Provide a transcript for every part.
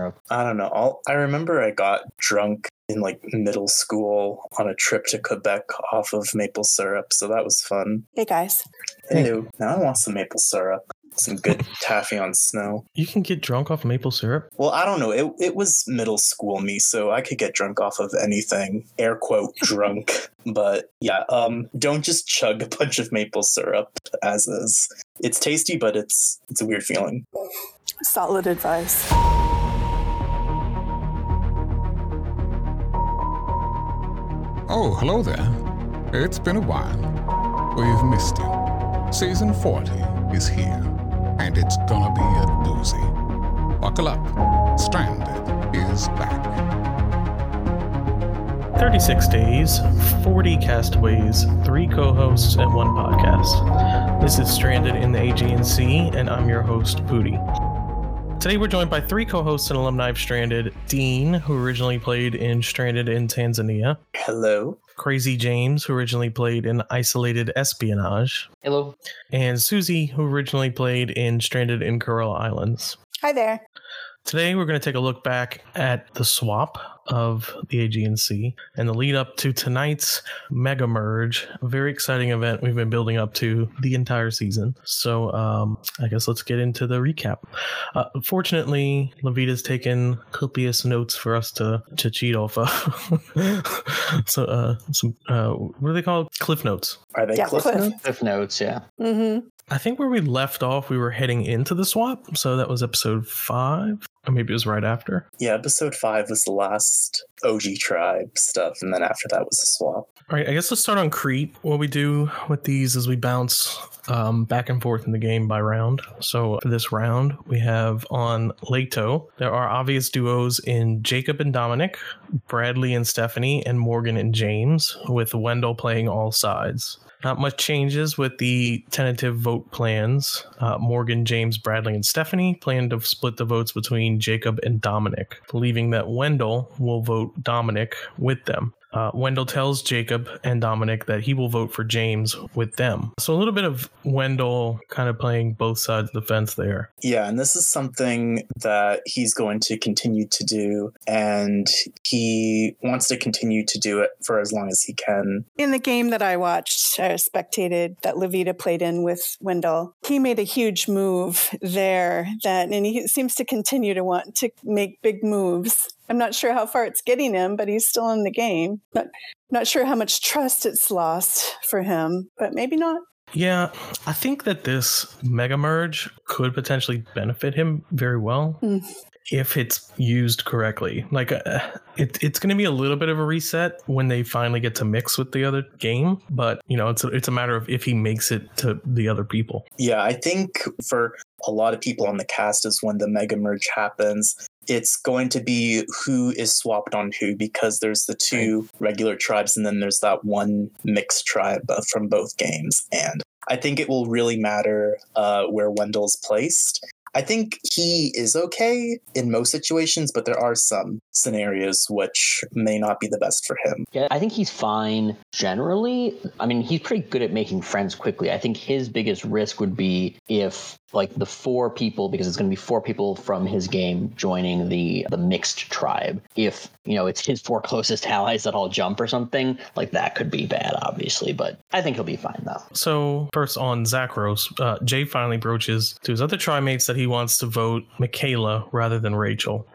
I don't know. I'll, I remember I got drunk in like middle school on a trip to Quebec off of maple syrup, so that was fun. Hey guys. Ew, now I want some maple syrup. Some good taffy on snow. You can get drunk off maple syrup. Well, I don't know. It, it was middle school me, so I could get drunk off of anything. Air quote drunk. But yeah, um, don't just chug a bunch of maple syrup as is. It's tasty, but it's it's a weird feeling. Solid advice. Oh, hello there. It's been a while. We've missed you. Season 40 is here, and it's gonna be a doozy. Buckle up. Stranded is back. 36 days, 40 castaways, 3 co hosts, and 1 podcast. This is Stranded in the Sea, and I'm your host, Pooty. Today we're joined by three co-hosts and alumni of Stranded: Dean, who originally played in Stranded in Tanzania; Hello. Crazy James, who originally played in Isolated Espionage; Hello. and Susie, who originally played in Stranded in Coral Islands. Hi there. Today we're going to take a look back at the swap of the Aegean Sea and the lead up to tonight's mega merge, a very exciting event we've been building up to the entire season. So um, I guess let's get into the recap. Uh, fortunately, Levita's taken copious notes for us to to cheat off of. so uh, some uh, what are they called? Cliff notes. Are they Yeah, Cliff Cliff. Notes? Cliff notes, yeah. Mm-hmm. I think where we left off, we were heading into the swap. So that was episode five, or maybe it was right after. Yeah, episode five was the last OG tribe stuff, and then after that was the swap. All right, I guess let's start on Crete. What we do with these is we bounce um, back and forth in the game by round. So for this round, we have on Leto, there are obvious duos in Jacob and Dominic, Bradley and Stephanie, and Morgan and James, with Wendell playing all sides. Not much changes with the tentative vote plans. Uh, Morgan, James, Bradley, and Stephanie plan to split the votes between Jacob and Dominic, believing that Wendell will vote Dominic with them. Uh, Wendell tells Jacob and Dominic that he will vote for James with them. So a little bit of Wendell kind of playing both sides of the fence there. Yeah, and this is something that he's going to continue to do, and he wants to continue to do it for as long as he can. In the game that I watched, I spectated that Levita played in with Wendell. He made a huge move there that, and he seems to continue to want to make big moves. I'm not sure how far it's getting him, but he's still in the game. Not, not sure how much trust it's lost for him, but maybe not. Yeah, I think that this mega merge could potentially benefit him very well Mm. if it's used correctly. Like, uh, it, it's going to be a little bit of a reset when they finally get to mix with the other game, but you know, it's a, it's a matter of if he makes it to the other people. Yeah, I think for a lot of people on the cast is when the mega merge happens. It's going to be who is swapped on who because there's the two regular tribes and then there's that one mixed tribe from both games. And I think it will really matter uh, where Wendell's placed. I think he is okay in most situations, but there are some scenarios which may not be the best for him. Yeah, I think he's fine generally. I mean, he's pretty good at making friends quickly. I think his biggest risk would be if like the four people because it's going to be four people from his game joining the the mixed tribe. If, you know, it's his four closest allies that all jump or something, like that could be bad obviously, but I think he'll be fine though. So first on Zakros, uh, Jay finally broaches to his other trimates that he wants to vote Michaela rather than Rachel.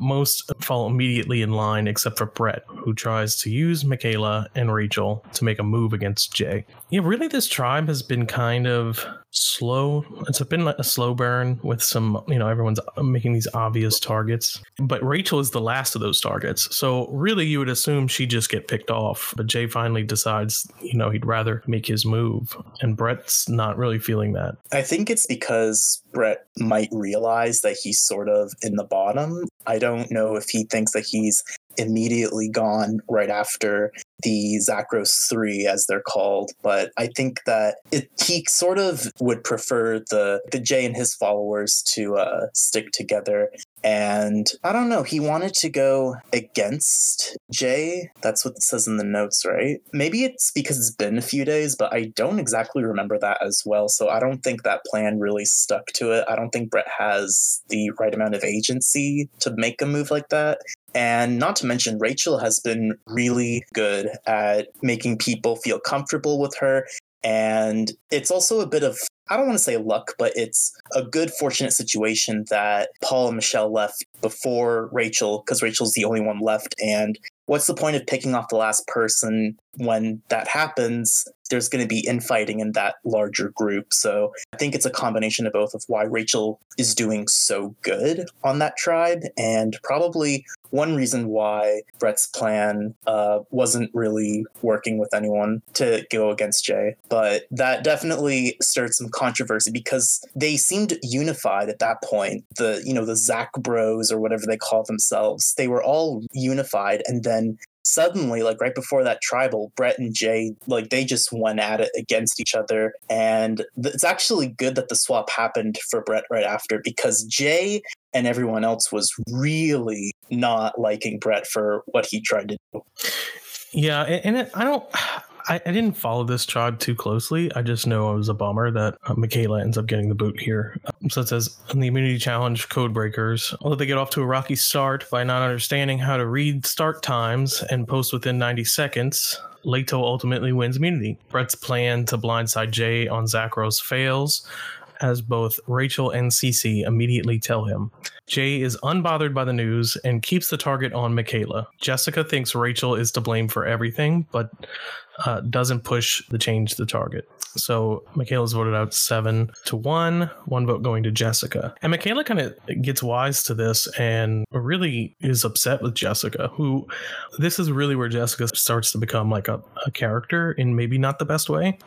Most fall immediately in line except for Brett, who tries to use Michaela and Rachel to make a move against Jay. Yeah, really, this tribe has been kind of slow. It's been a slow burn with some, you know, everyone's uh, making these obvious targets. But Rachel is the last of those targets. So really, you would assume she'd just get picked off. But Jay finally decides, you know, he'd rather make his move. And Brett's not really feeling that. I think it's because Brett might realize that he's sort of in the bottom. I don't know if he thinks that he's immediately gone right after the Zakros 3 as they're called but I think that it, he sort of would prefer the the Jay and his followers to uh, stick together. And I don't know he wanted to go against Jay. That's what it says in the notes right? Maybe it's because it's been a few days but I don't exactly remember that as well so I don't think that plan really stuck to it. I don't think Brett has the right amount of agency to make a move like that. And not to mention, Rachel has been really good at making people feel comfortable with her. And it's also a bit of, I don't want to say luck, but it's a good, fortunate situation that Paul and Michelle left before Rachel, because Rachel's the only one left. And what's the point of picking off the last person when that happens? There's going to be infighting in that larger group. So I think it's a combination of both of why Rachel is doing so good on that tribe, and probably one reason why Brett's plan uh, wasn't really working with anyone to go against Jay. But that definitely stirred some controversy because they seemed unified at that point. The you know the Zach Bros or whatever they call themselves, they were all unified, and then suddenly like right before that tribal brett and jay like they just went at it against each other and th- it's actually good that the swap happened for brett right after because jay and everyone else was really not liking brett for what he tried to do Yeah, and, and it, I don't. I, I didn't follow this tribe too closely. I just know it was a bummer that uh, Michaela ends up getting the boot here. Um, so it says in the immunity challenge, code breakers, although they get off to a rocky start by not understanding how to read start times and post within 90 seconds, Leto ultimately wins immunity. Brett's plan to blindside Jay on Zakros fails, as both Rachel and Cece immediately tell him. Jay is unbothered by the news and keeps the target on Michaela. Jessica thinks Rachel is to blame for everything, but uh, doesn't push the change the target. So Michaela's voted out seven to one, one vote going to Jessica. And Michaela kind of gets wise to this and really is upset with Jessica, who this is really where Jessica starts to become like a, a character in maybe not the best way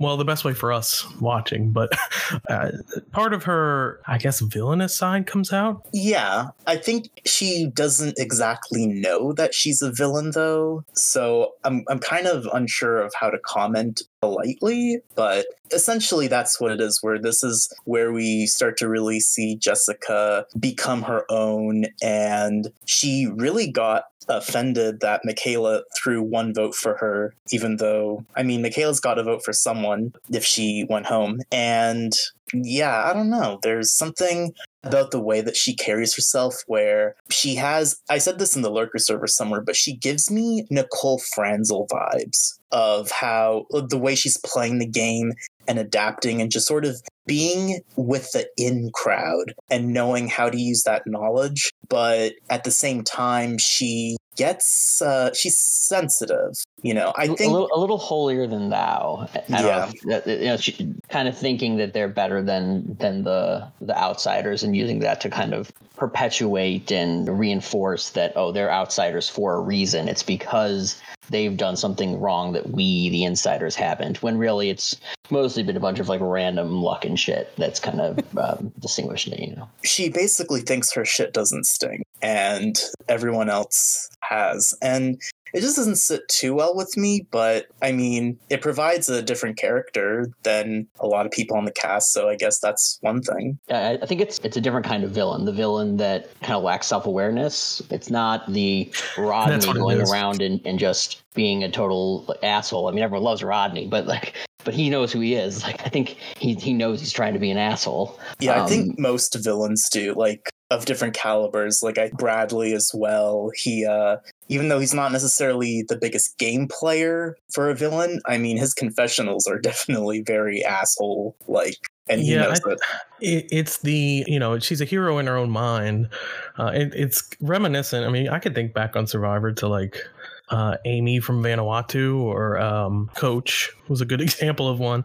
well the best way for us watching but uh, part of her i guess villainous side comes out Yeah, I think she doesn't exactly know that she's a villain though. So I'm I'm kind of unsure of how to comment politely, but essentially that's what it is where this is where we start to really see Jessica become her own and she really got offended that Michaela threw one vote for her even though I mean Michaela's got to vote for someone if she went home and yeah, I don't know. There's something about the way that she carries herself where she has I said this in the lurker server somewhere, but she gives me Nicole Franzel vibes of how the way she's playing the game and adapting and just sort of being with the in crowd and knowing how to use that knowledge. But at the same time she gets uh she's sensitive you know? I think little, a little holier than thou. I don't know. You know, she, kind of thinking that they're better than than the the outsiders, and using that to kind of perpetuate and reinforce that oh, they're outsiders for a reason. It's because they've done something wrong that we, the insiders, haven't. When really, it's mostly been a bunch of like random luck and shit that's kind of um, distinguished it. You know, she basically thinks her shit doesn't sting and everyone else has and it just doesn't sit too well with me but i mean it provides a different character than a lot of people on the cast so i guess that's one thing I, I think it's it's a different kind of villain. The villain that kind of lacks self awareness. It's not the Rodney That's what it going around and, and just being a total asshole. I mean, everyone loves Rodney, but like, but he knows who he is. Like, I think he he knows he's trying to be an asshole. yeah i Um, think most villains do like of different calibers like I, bradley as well. He uh even though he's not necessarily the biggest game player for a villain i mean his confessionals are definitely very asshole like and he Yeah, knows I- it. it, it's the you know she's a hero in her own mind. Uh, it, it's reminiscent. I mean i could think back on survivor to like uh, Ami from vanuatu or um, coach was a good example of one.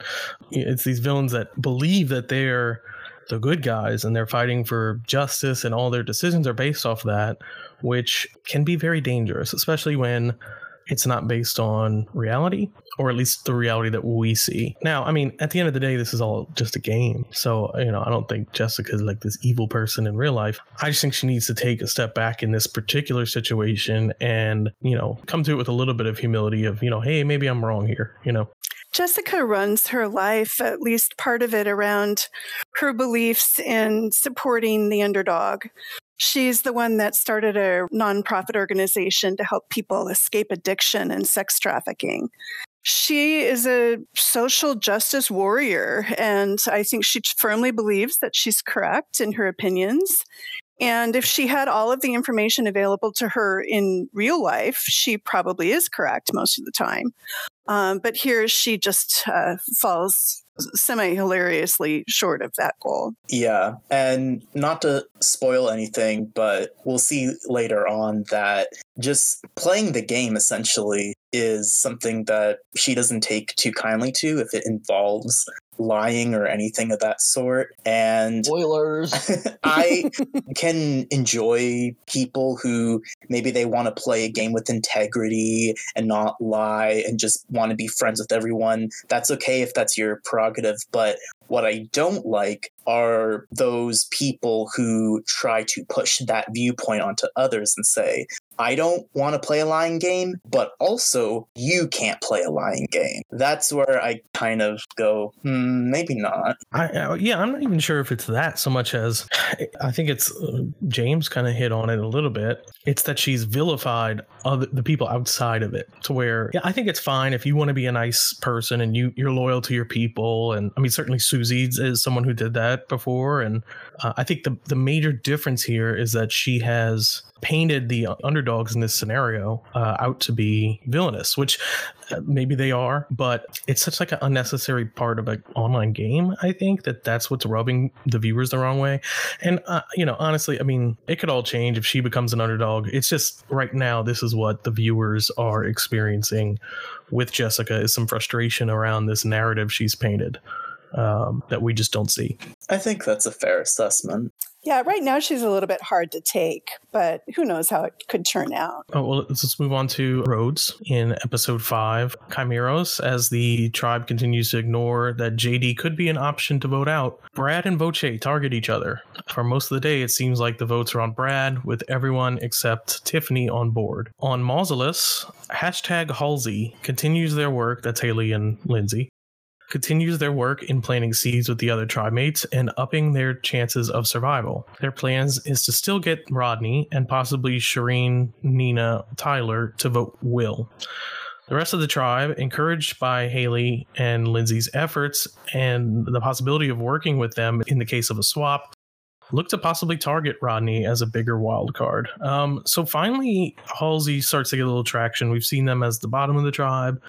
It's these villains that believe that they're the good guys and they're fighting for justice and all their decisions are based off that which can be very dangerous especially when it's not based on reality, or at least the reality that we see. Now, I mean, at the end of the day, this is all just a game. So, you know, I don't think Jessica's like this evil person in real life. I just think she needs to take a step back in this particular situation and, you know, come to it with a little bit of humility of, you know, hey, maybe I'm wrong here, you know. Jessica runs her life, at least part of it, around her beliefs in supporting the underdog. She's the one that started a nonprofit organization to help people escape addiction and sex trafficking. She is a social justice warrior, and I think she firmly believes that she's correct in her opinions. And if she had all of the information available to her in real life, she probably is correct most of the time. Um, but here she just uh, falls semi hilariously short of that goal. Yeah. And not to spoil anything, but we'll see later on that just playing the game essentially is something that she doesn't take too kindly to if it involves lying or anything of that sort. And spoilers. I can enjoy people who maybe they want to play a game with integrity and not lie and just want to be friends with everyone. That's okay if that's your prerogative. But what I don't like are those people who try to push that viewpoint onto others and say, I don't want to play a lying game, but also you can't play a lying game. That's where I kind of go, hmm, maybe not. I, uh, yeah, I'm not even sure if it's that so much as I think it's uh, James kind of hit on it a little bit. It's that she's vilified other the people outside of it to where yeah, I think it's fine if you want to be a nice person and you you're loyal to your people and I mean certainly Susie is someone who did that before and uh, I think the the major difference here is that she has painted the underdogs in this scenario uh, out to be villainous, which uh, maybe they are, but it's such like an unnecessary part of an online game. I think that that's what's rubbing the viewers the wrong way. And uh, you know, honestly, I mean, it could all change if she becomes an underdog. It's just right now, this is what the viewers are experiencing with Jessica is some frustration around this narrative she's painted um, that we just don't see. I think that's a fair assessment. Yeah, right now she's a little bit hard to take, but who knows how it could turn out. Oh, well, let's move on to Rhodes in episode five. Chimeros, as the tribe continues to ignore that JD could be an option to vote out, Brad and Voce target each other. For most of the day, it seems like the votes are on Brad, with everyone except Tiffany on board. On Mausolus, hashtag Halsey continues their work, that's Haley and Lindsay, continues their work in planting seeds with the other tribe mates and upping their chances of survival. Their plans is to still get Rodney and possibly Shireen, Nina, Tyler to vote Will. The rest of the tribe, encouraged by Haley and Lindsay's efforts and the possibility of working with them in the case of a swap, look to possibly target Rodney as a bigger wild card. Um, so finally, Halsey starts to get a little traction. We've seen them as the bottom of the tribe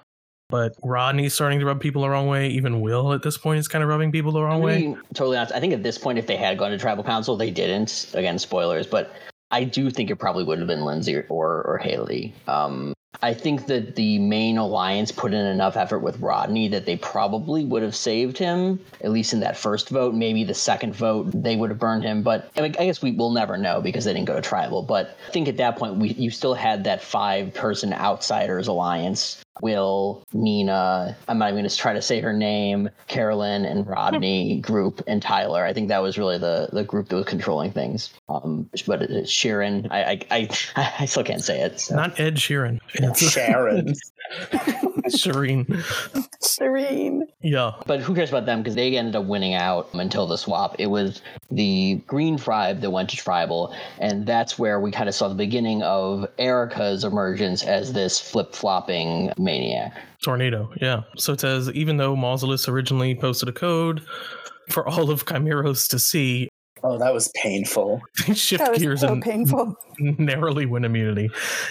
but Rodney's starting to rub people the wrong way. Even Will at this point is kind of rubbing people the wrong way. Totally honest. I think at this point, if they had gone to tribal council, they didn't. Again, spoilers, but I do think it probably would have been Lindsay or or Haley. Um, I think that the main alliance put in enough effort with Rodney that they probably would have saved him, at least in that first vote. Maybe the second vote, they would have burned him. But I, mean, I guess we will never know because they didn't go to tribal. But I think at that point, we, you still had that five person outsiders alliance Will, Nina, I'm not even going to try to say her name, Carolyn and Rodney group, and Tyler. I think that was really the, the group that was controlling things. Um, but it's Sheeran, I, I, I, I still can't say it. So. Not Ed Sheeran. It's Sharon. Shireen. Shireen. Yeah. But who cares about them? Because they ended up winning out until the swap. It was the Green Tribe that went to Tribal. And that's where we kind of saw the beginning of Erica's emergence as this flip flopping maniac. Tornado, yeah. So it says even though Mausolus originally posted a code for all of Chimeros to see, Oh, that was painful. shift That was gears so and painful. narrowly win immunity.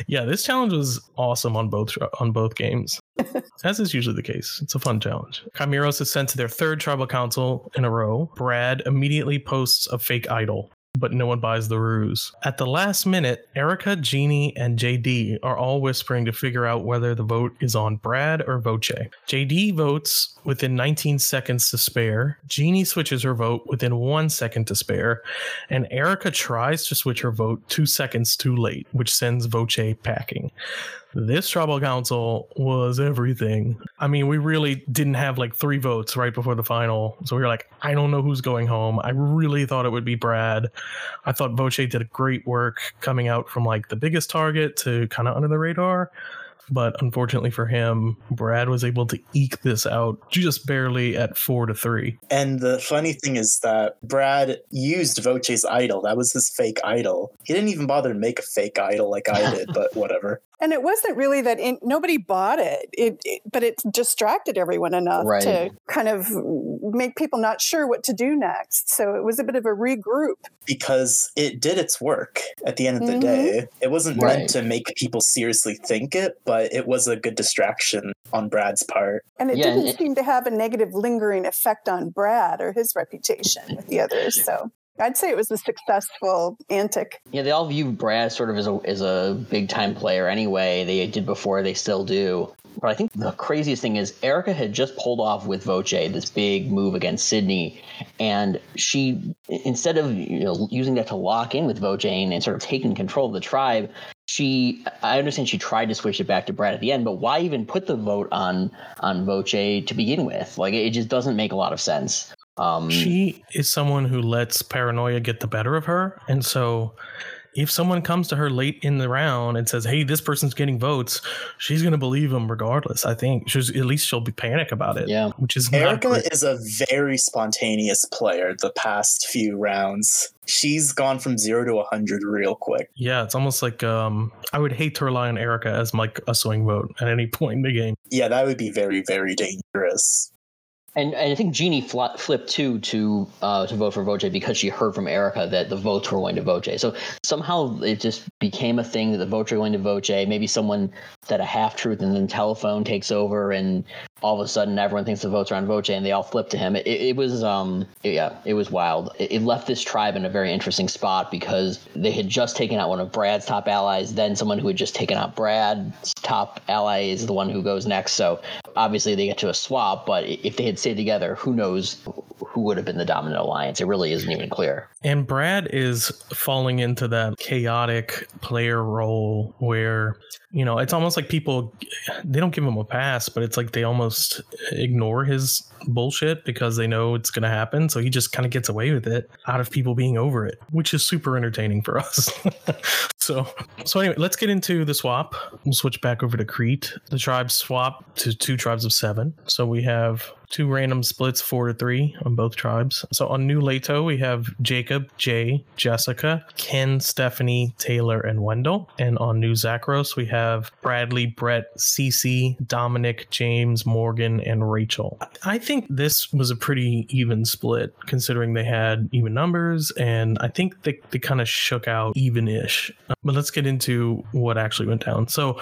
Yeah, this challenge was awesome on both on both games, as is usually the case. It's a fun challenge. Chimeros is sent to their third tribal council in a row. Brad immediately posts a fake idol. But no one buys the ruse. At the last minute, Erica, Jeannie, and JD are all whispering to figure out whether the vote is on Brad or Voce. JD votes within 19 seconds to spare. Jeannie switches her vote within one second to spare. And Erica tries to switch her vote two seconds too late, which sends Voce packing. This tribal council was everything. I mean, we really didn't have like three votes right before the final. So we were like, I don't know who's going home. I really thought it would be Brad. I thought Voce did great work coming out from like the biggest target to kind of under the radar but unfortunately for him, Brad was able to eke this out just barely at four to three. And the funny thing is that Brad used Voce's idol. That was his fake idol. He didn't even bother to make a fake idol like I did, but whatever. And it wasn't really that in, nobody bought it, it, it, but it distracted everyone enough Right. to kind of make people not sure what to do next. So it was a bit of a regroup. because it did its work at the end of the Mhm. day. It wasn't Right. meant to make people seriously think it, but it was a good distraction on Brad's part. And it Yeah, didn't it- seem to have a negative lingering effect on Brad or his reputation with the others. So I'd say it was a successful antic. Yeah, they all view Brad sort of as a as a big time player anyway. They did before, they still do. But I think the craziest thing is Erica had just pulled off with Voce this big move against Sydney, and she instead of you know using that to lock in with Voce and, sort of taking control of the tribe, she I understand she tried to switch it back to Brad at the end, but why even put the vote on on Voce to begin with? Like it just doesn't make a lot of sense. Um, She is someone who lets paranoia get the better of her. And so if someone comes to her late in the round and says, Hey, this person's getting votes, she's going to believe them regardless. I think she's, at least she'll be panic about it. Yeah. Which is not Erica great. is a very spontaneous player the past few rounds. She's gone from zero to 100 real quick. Yeah, it's almost like um, I would hate to rely on Erica as like a swing vote at any point in the game. Yeah, that would be very, very dangerous. And, and I think Jeannie fl- flipped too to uh, to vote for Voce because she heard from Erica that the votes were going to Voce. So somehow it just became a thing that the votes are going to Voce. Maybe someone said a half truth and then telephone takes over, and all of a sudden everyone thinks the votes are on Voce, and they all flip to him. It, it, was um yeah, it was wild. It, it left this tribe in a very interesting spot because they had just taken out one of Brad's top allies, then someone who had just taken out Brad's top ally is the one who goes next. So obviously they get to a swap, but if they had stayed together, who knows who would have been the dominant alliance? It really isn't even clear. And Brad is falling into that chaotic player role where, you know, it's almost like people, they don't give him a pass, but it's like they almost ignore his bullshit because they know it's going to happen. So he just kind of gets away with it out of people being over it, which is super entertaining for us. so, so anyway, let's get into the swap. We'll switch back over to Crete. The tribes swap to two tribes of seven. So we have two random splits, four to three on both tribes. So on New Leto, we have Jacob, Jay, Jessica, Ken, Stephanie, Taylor, and Wendell. And on New Zakros, we have Bradley, Brett, Cece, Dominic, James, Morgan, and Rachel. I think this was a pretty even split considering they had even numbers, and I think they, they kind of shook out even ish. But let's get into what actually went down. So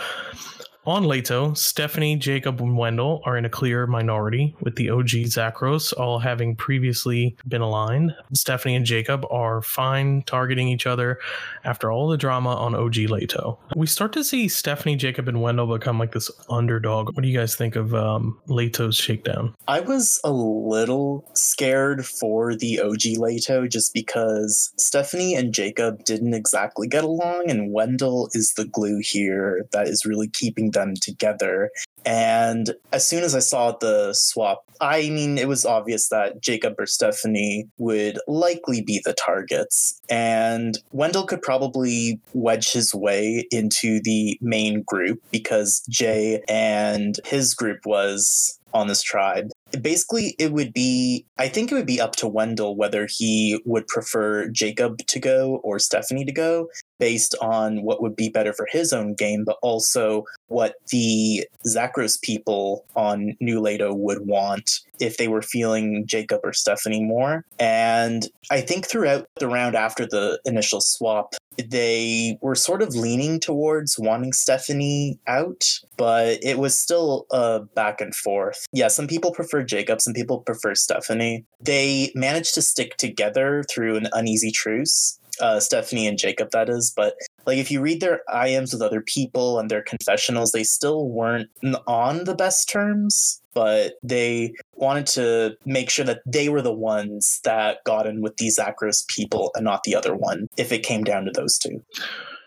on Leto, Stephanie, Jacob, and Wendell are in a clear minority, with the OG Zakros all having previously been aligned. Stephanie and Jacob are fine targeting each other after all the drama on OG Leto. We start to see Stephanie, Jacob, and Wendell become like this underdog. What do you guys think of um, Leto's shakedown? I was a little scared for the OG Leto just because Stephanie and Jacob didn't exactly get along, and Wendell is the glue here that is really keeping them together. And as soon as I saw the swap, I mean, it was obvious that Jacob or Stephanie would likely be the targets. And Wendell could probably wedge his way into the main group because Jay and his group was on this tribe. Basically, it would be, I think it would be up to Wendell whether he would prefer Jacob to go or Stephanie to go based on what would be better for his own game, but also what the Zakros people on New Leto would want if they were feeling Jacob or Stephanie more. And I think throughout the round after the initial swap, they were sort of leaning towards wanting Stephanie out, but it was still a back and forth. Yeah, some people prefer Jacob, some people prefer Stephanie. They managed to stick together through an uneasy truce. Uh, Stephanie and Jacob, that is, but like if you read their IMs with other people and their confessionals, they still weren't on the best terms, but they wanted to make sure that they were the ones that got in with these Zakros people and not the other one if it came down to those two.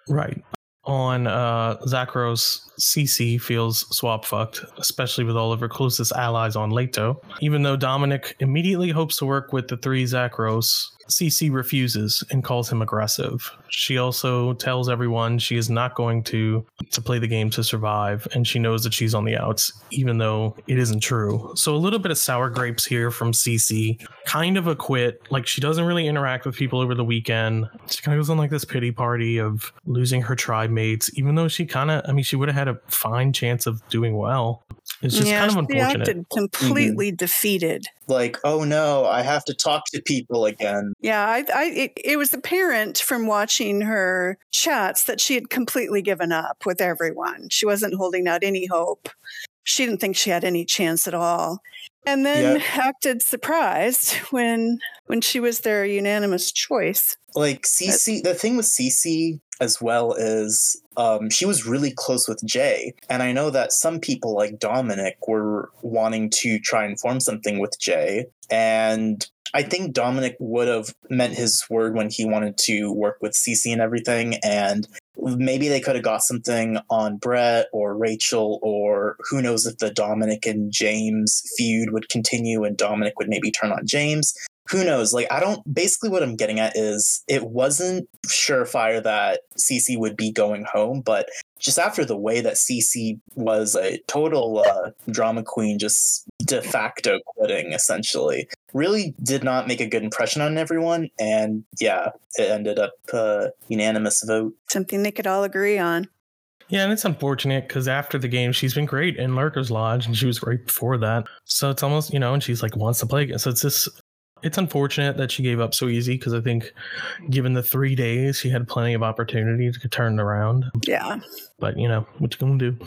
Right. On uh, Zakros, CC feels swap fucked, especially with all of her closest allies on Leto. Even though Dominic immediately hopes to work with the three Zakros, CC refuses and calls him aggressive. She also tells everyone she is not going to to play the game to survive, and she knows that she's on the outs, even though it isn't true. So a little bit of sour grapes here from CC. Kind of a quit. Like she doesn't really interact with people over the weekend. She kind of goes on like this pity party of losing her tribe mates, even though she kind of, I mean, she would have had a fine chance of doing well. It's just yeah, kind of she unfortunate. acted mm-hmm. completely defeated. Like, oh no, I have to talk to people again. Yeah, I, I it, it was apparent from watching her chats that she had completely given up with everyone. She wasn't holding out any hope. She didn't think she had any chance at all. And then acted surprised when when she was their unanimous choice. Like CC, the thing with CC as well is um, she was really close with Jay, and I know that some people like Dominic were wanting to try and form something with Jay, and I think Dominic would have meant his word when he wanted to work with CC and everything, and maybe they could have got something on Brett or Rachel, or who knows if the Dominic and James feud would continue and Dominic would maybe turn on James. Who knows? Like, I don't. Basically, what I'm getting at is it wasn't surefire that CC would be going home, but just after the way that CC was a total uh, drama queen, just de facto quitting essentially, really did not make a good impression on everyone. And yeah, it ended up uh, unanimous vote. Something they could all agree on. Yeah, and it's unfortunate because after the game, she's been great in Lurker's Lodge, and she was great before that. So it's almost, you know, and she's like wants to play again. So it's just, it's unfortunate that she gave up so easy because I think, given the three days, she had plenty of opportunity to turn it around. Yeah. But you know, what you gonna do?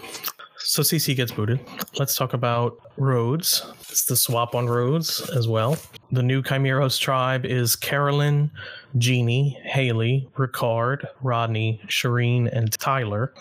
So CC gets booted. Let's talk about Rhodes. It's the swap on Rhodes as well. The new Chimeros tribe is Carolyn, Jeannie, Haley, Ricard, Rodney, Shireen, and Tyler.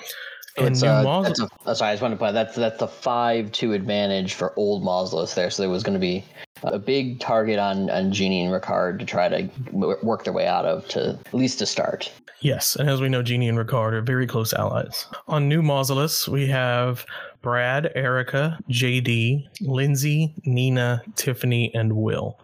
So And new uh, that's a, oh, sorry, I just wanted to point that's that's the five two advantage for old Mausolus there. So there was going to be a big target on on Jeannie and Ricard to try to work their way out of to at least to start. Yes, and as we know, Jeannie and Ricard are very close allies. On New Mausolus, we have Brad, Erica, JD, Lindsay, Nina, Tiffany, and Will.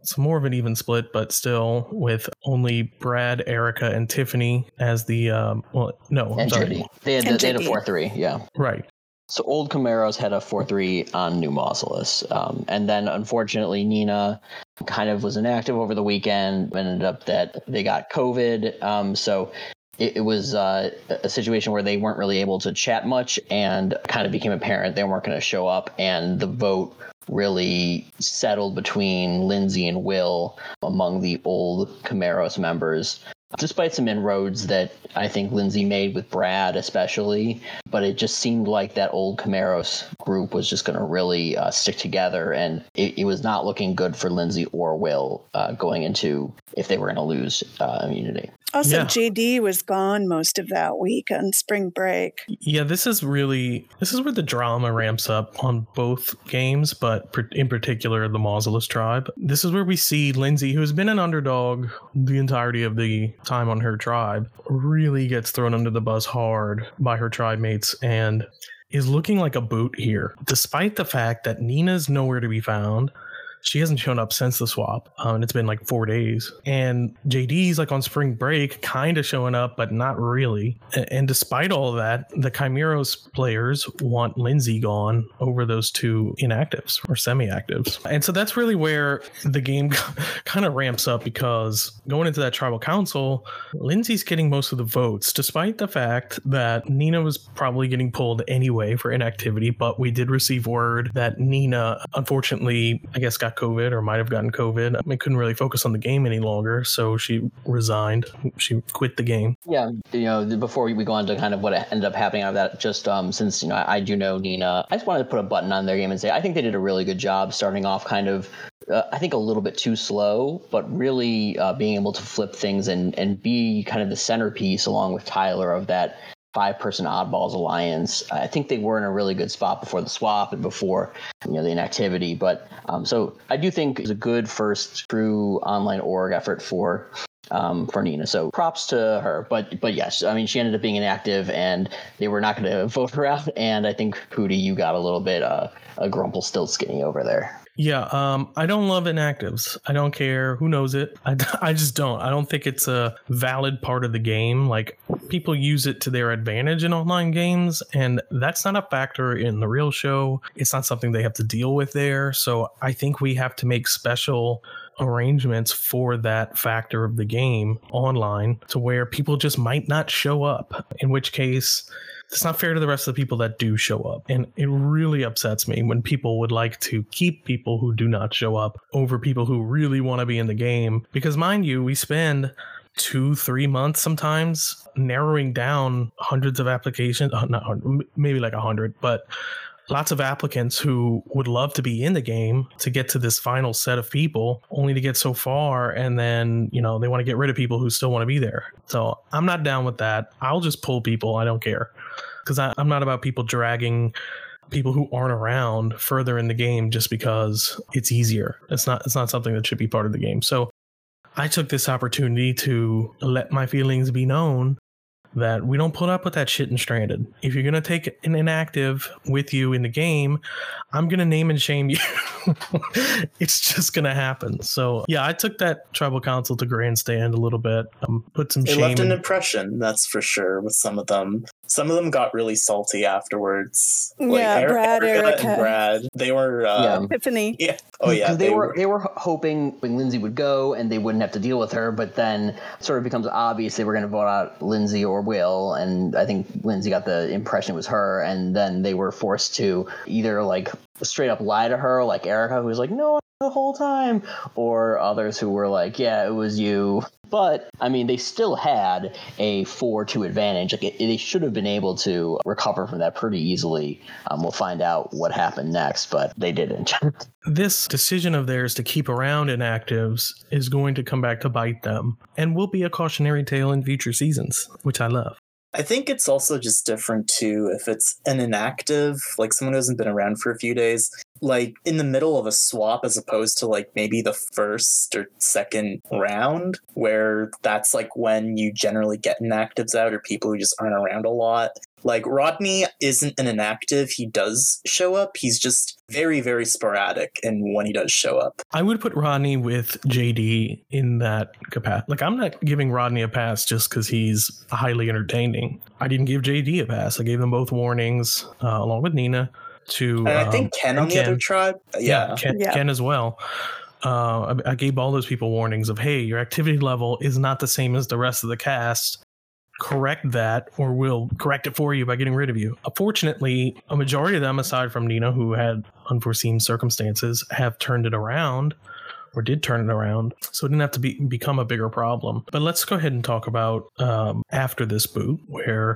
It's more of an even split, but still with only Brad, Erica, and Tiffany as the um, well, no, I'm And sorry, JD. They had, And they had a four three, yeah. right. So old Chimeros had a four three on New Mausolus, um, and then unfortunately Nina kind of was inactive over the weekend. Ended up that they got COVID, um, so it, it was uh, a situation where they weren't really able to chat much, and kind of became apparent they weren't going to show up, and the vote really settled between Lindsay and Will among the old Chimeros members. Despite some inroads that I think Lindsay made with Brad, especially, but it just seemed like that old Chimeros group was just going to really uh, stick together, and it, it was not looking good for Lindsay or Will uh, going into if they were going to lose uh, immunity. Also, Yeah. JD was gone most of that week on spring break. Yeah, this is really this is where the drama ramps up on both games, but in particular the Mausolus tribe. This is where we see Lindsay, who has been an underdog the entirety of the time on her tribe, really gets thrown under the bus hard by her tribe mates and is looking like a boot here, despite the fact that Nina's nowhere to be found. She hasn't shown up since the swap, um, and it's been like four days. And JD's like on spring break, kind of showing up, but not really. A- And despite all of that, the Chimeros players want Lindsay gone over those two inactives or semi-actives. And so that's really where the game kind of ramps up because going into that tribal council, Lindsay's getting most of the votes, despite the fact that Nina was probably getting pulled anyway for inactivity. But we did receive word that Nina, unfortunately, I guess got COVID or might have gotten COVID. I mean, couldn't really focus on the game any longer, so she resigned. She quit the game. Yeah, you know, before we go on to kind of what ended up happening out of that, just um, since you know I, I do know Nina, I just wanted to put a button on their game and say I think they did a really good job starting off kind of. Uh, I think a little bit too slow, but really uh, being able to flip things and and be kind of the centerpiece along with Tyler of that five person oddballs alliance. I think they were in a really good spot before the swap and before you know the inactivity. But um, so I do think it's a good first true online org effort for um, for Nina. So props to her. But but yes, I mean she ended up being inactive, and they were not going to vote her out. And I think Hootie, you got a little bit uh, a grumple still skinny over there. Yeah, um, I don't love inactives. I don't care who knows it. I, I just don't. I don't think it's a valid part of the game. Like people use it to their advantage in online games, and that's not a factor in the real show. It's not something they have to deal with there. So I think we have to make special arrangements for that factor of the game online to where people just might not show up. In which case it's not fair to the rest of the people that do show up. And it really upsets me when people would like to keep people who do not show up over people who really want to be in the game. Because, mind you, we spend two, three months sometimes narrowing down hundreds of applications, uh, not maybe like a hundred, but lots of applicants who would love to be in the game to get to this final set of people only to get so far and then you know they want to get rid of people who still want to be there so i'm not down with that i'll just pull people i don't care because I'm not about people dragging people who aren't around further in the game just because it's easier. It's not it's not something that should be part of the game. So I took this opportunity to let my feelings be known that we don't put up with that shit in Stranded. If you're gonna take an inactive with you in the game, I'm gonna name and shame you. it's just gonna happen. So yeah, I took that tribal council to grandstand a little bit. Um, put some it shame. left an impression, that's for sure, with some of them. Some of them got really salty afterwards. Like yeah, Brad, Erica, Erica, and Brad. They were uh, yeah. Tiffany. Yeah. Oh yeah. They, they were, were they were hoping when Lindsay would go and they wouldn't have to deal with her, but then sort of becomes obvious they were going to vote out Lindsay or Will, and I think Lindsay got the impression it was her, and then they were forced to either like straight up lie to her, like Erica, who was like, "No, the whole time," or others who were like, "Yeah, it was you." But I mean, they still had a four-two advantage. Like it, they should have been able to recover from that pretty easily. Um, we'll find out what happened next, but they didn't. this decision of theirs to keep around inactives is going to come back to bite them, and will be a cautionary tale in future seasons, which I love. I think it's also just different too if it's an inactive, like someone who hasn't been around for a few days, like in the middle of a swap as opposed to like maybe the first or second round, where that's like when you generally get inactives out or people who just aren't around a lot. Like Rodney isn't an inactive. He does show up. He's just very, very sporadic and when he does show up. I would put Rodney with JD in that capacity. Like I'm not giving Rodney a pass just because he's highly entertaining. I didn't give JD a pass. I gave them both warnings uh, along with Nina to and I think um, Ken on the other tribe. Yeah, yeah, Ken, yeah. Ken as well. Uh, I, I gave all those people warnings of, hey, your activity level is not the same as the rest of the cast correct that or we'll correct it for you by getting rid of you. Fortunately, a majority of them, aside from Nina, who had unforeseen circumstances, have turned it around or did turn it around. So it didn't have to be, become a bigger problem. But let's go ahead and talk about um, after this boot where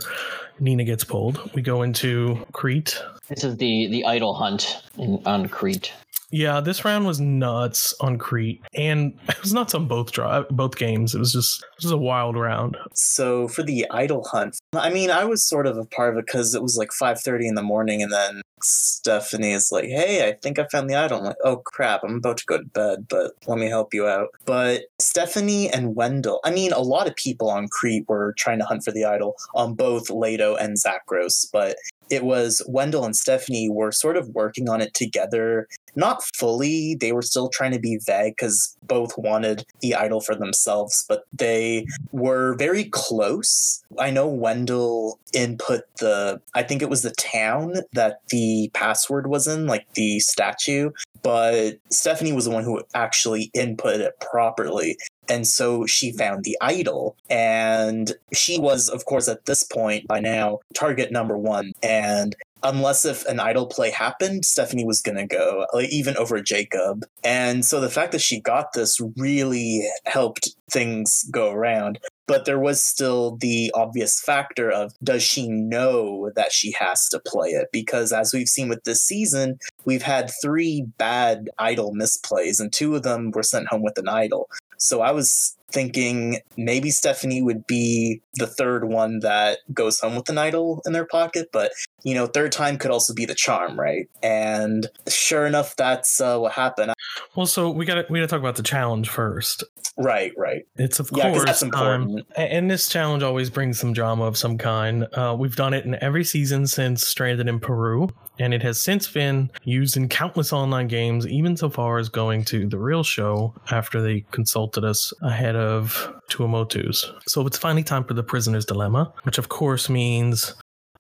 Nina gets pulled. We go into Crete. This is the, the idol hunt in, on Crete. Yeah, this round was nuts on Crete, and it was nuts on both drive, both games. It was just it was a wild round. So for the idol hunt, I mean, I was sort of a part of it because it was like five thirty in the morning, and then Stephanie is like, "Hey, I think I found the idol." I'm like, "Oh crap, I'm about to go to bed, but let me help you out." But Stephanie and Wendell, I mean, a lot of people on Crete were trying to hunt for the idol on both Leto and Zakros, but it was Wendell and Stephanie were sort of working on it together. Not fully, they were still trying to be vague because both wanted the idol for themselves, but they were very close. I know Wendell input the, I think it was the town that the password was in, like the statue, but Stephanie was the one who actually input it properly. And so she found the idol. And she was, of course, at this point by now, target number one. And unless if an idol play happened, Stephanie was going to go, like, even over Jacob. And so the fact that she got this really helped things go around. But there was still the obvious factor of does she know that she has to play it? Because as we've seen with this season, we've had three bad idol misplays, and two of them were sent home with an idol. So I was thinking maybe Stephanie would be the third one that goes home with an idol in their pocket, but you know, third time could also be the charm, right? And sure enough, that's uh, what happened. Well, so we got we got to talk about the challenge first. Right, right. It's of Yeah, course that's important. a- and this challenge always brings some drama of some kind. Uh, we've done it in every season since Stranded in Peru, and it has since been used in countless online games, even so far as going to the real show after they consulted us ahead of Tuamotu's. So it's finally time for the prisoner's dilemma, which of course means.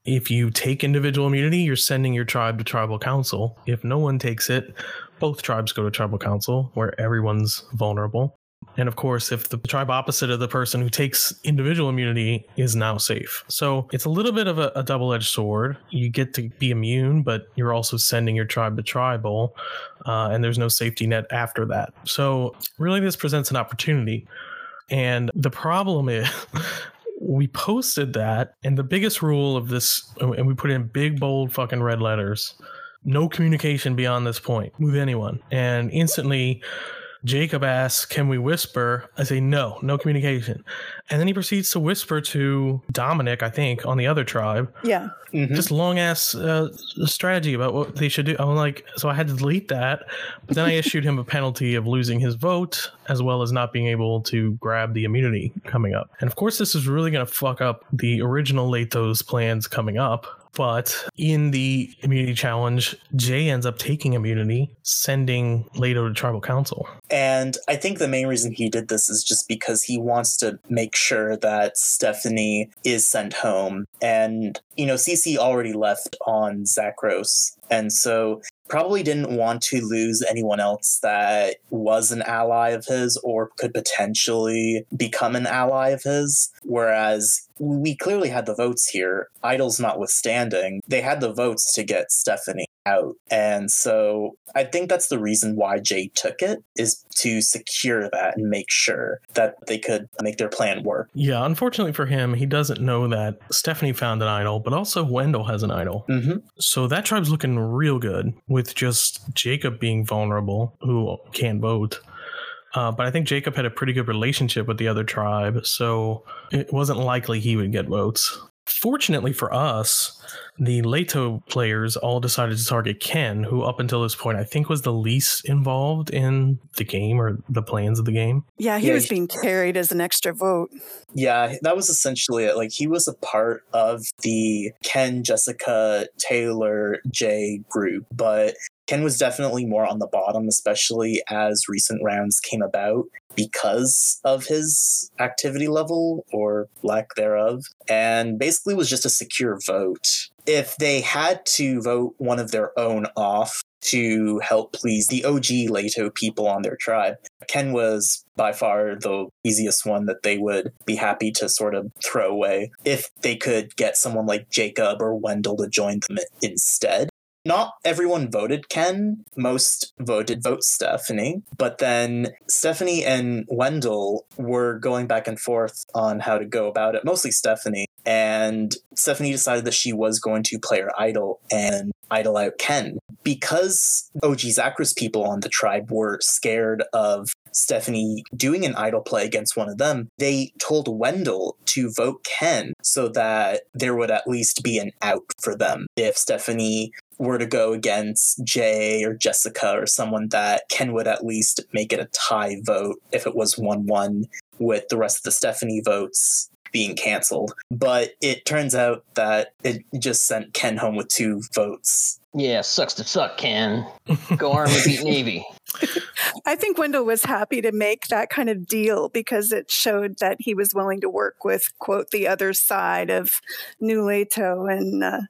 If you take individual immunity, you're sending your tribe to tribal council. If no one takes it, both tribes go to tribal council, where everyone's vulnerable. And of course, if the tribe opposite of the person who takes individual immunity is now safe. So it's a little bit of a, a double edged sword. You get to be immune, but you're also sending your tribe to tribal, uh, and there's no safety net after that. So really, this presents an opportunity. And the problem is. We posted that, and the biggest rule of this, and we put in big, bold, fucking red letters no communication beyond this point with anyone. And instantly, Jacob asks, Can we whisper? I say, No, no communication. And then he proceeds to whisper to Dominic, I think, on the other tribe, Yeah. Mhm. just long ass uh, strategy about what they should do. I'm like, so I had to delete that. But then I issued him a penalty of losing his vote as well as not being able to grab the immunity coming up. And of course, this is really going to fuck up the original Leto's plans coming up. But in the immunity challenge, Jay ends up taking immunity, sending Leto to tribal council. And I think the main reason he did this is just because he wants to make sure that Stephanie is sent home. And, you know, CC already left on Zakros. And so probably didn't want to lose anyone else that was an ally of his or could potentially become an ally of his. Whereas we clearly had the votes here, idols notwithstanding, they had the votes to get Stephanie out. And so I think that's the reason why Jay took it is to secure that and make sure that they could make their plan work. Yeah, unfortunately for him, he doesn't know that Stephanie found an idol, but also Wendell has an idol. Mm-hmm. So that tribe's looking real good with just Jacob being vulnerable, who can't vote. Uh, but I think Jacob had a pretty good relationship with the other tribe, so it wasn't likely he would get votes. Fortunately for us, the Leto players all decided to target Ken, who up until this point I think was the least involved in the game or the plans of the game. Yeah, he Yeah, was he- being carried as an extra vote. Yeah, that was essentially it. Like he was a part of the Ken, Jessica, Taylor, Jay group, but Ken was definitely more on the bottom, especially as recent rounds came about because of his activity level or lack thereof, and basically was just a secure vote. If they had to vote one of their own off to help please the OG Leto people on their tribe, Ken was by far the easiest one that they would be happy to sort of throw away if they could get someone like Jacob or Wendell to join them instead. Not everyone voted Ken. Most voted vote Stephanie. But then Stephanie and Wendell were going back and forth on how to go about it, mostly Stephanie. And Stephanie decided that she was going to play her idol and idol out Ken. Because OG Zakros people on the tribe were scared of Stephanie doing an idol play against one of them, they told Wendell to vote Ken so that there would at least be an out for them if Stephanie were to go against Jay or Jessica or someone that Ken would at least make it a tie vote if it was 1 1 with the rest of the Stephanie votes being canceled. But it turns out that it just sent Ken home with two votes. Yeah, sucks to suck, Ken. Go Army beat Navy. I think Wendell was happy to make that kind of deal because it showed that he was willing to work with, quote, the other side of New Leto and uh,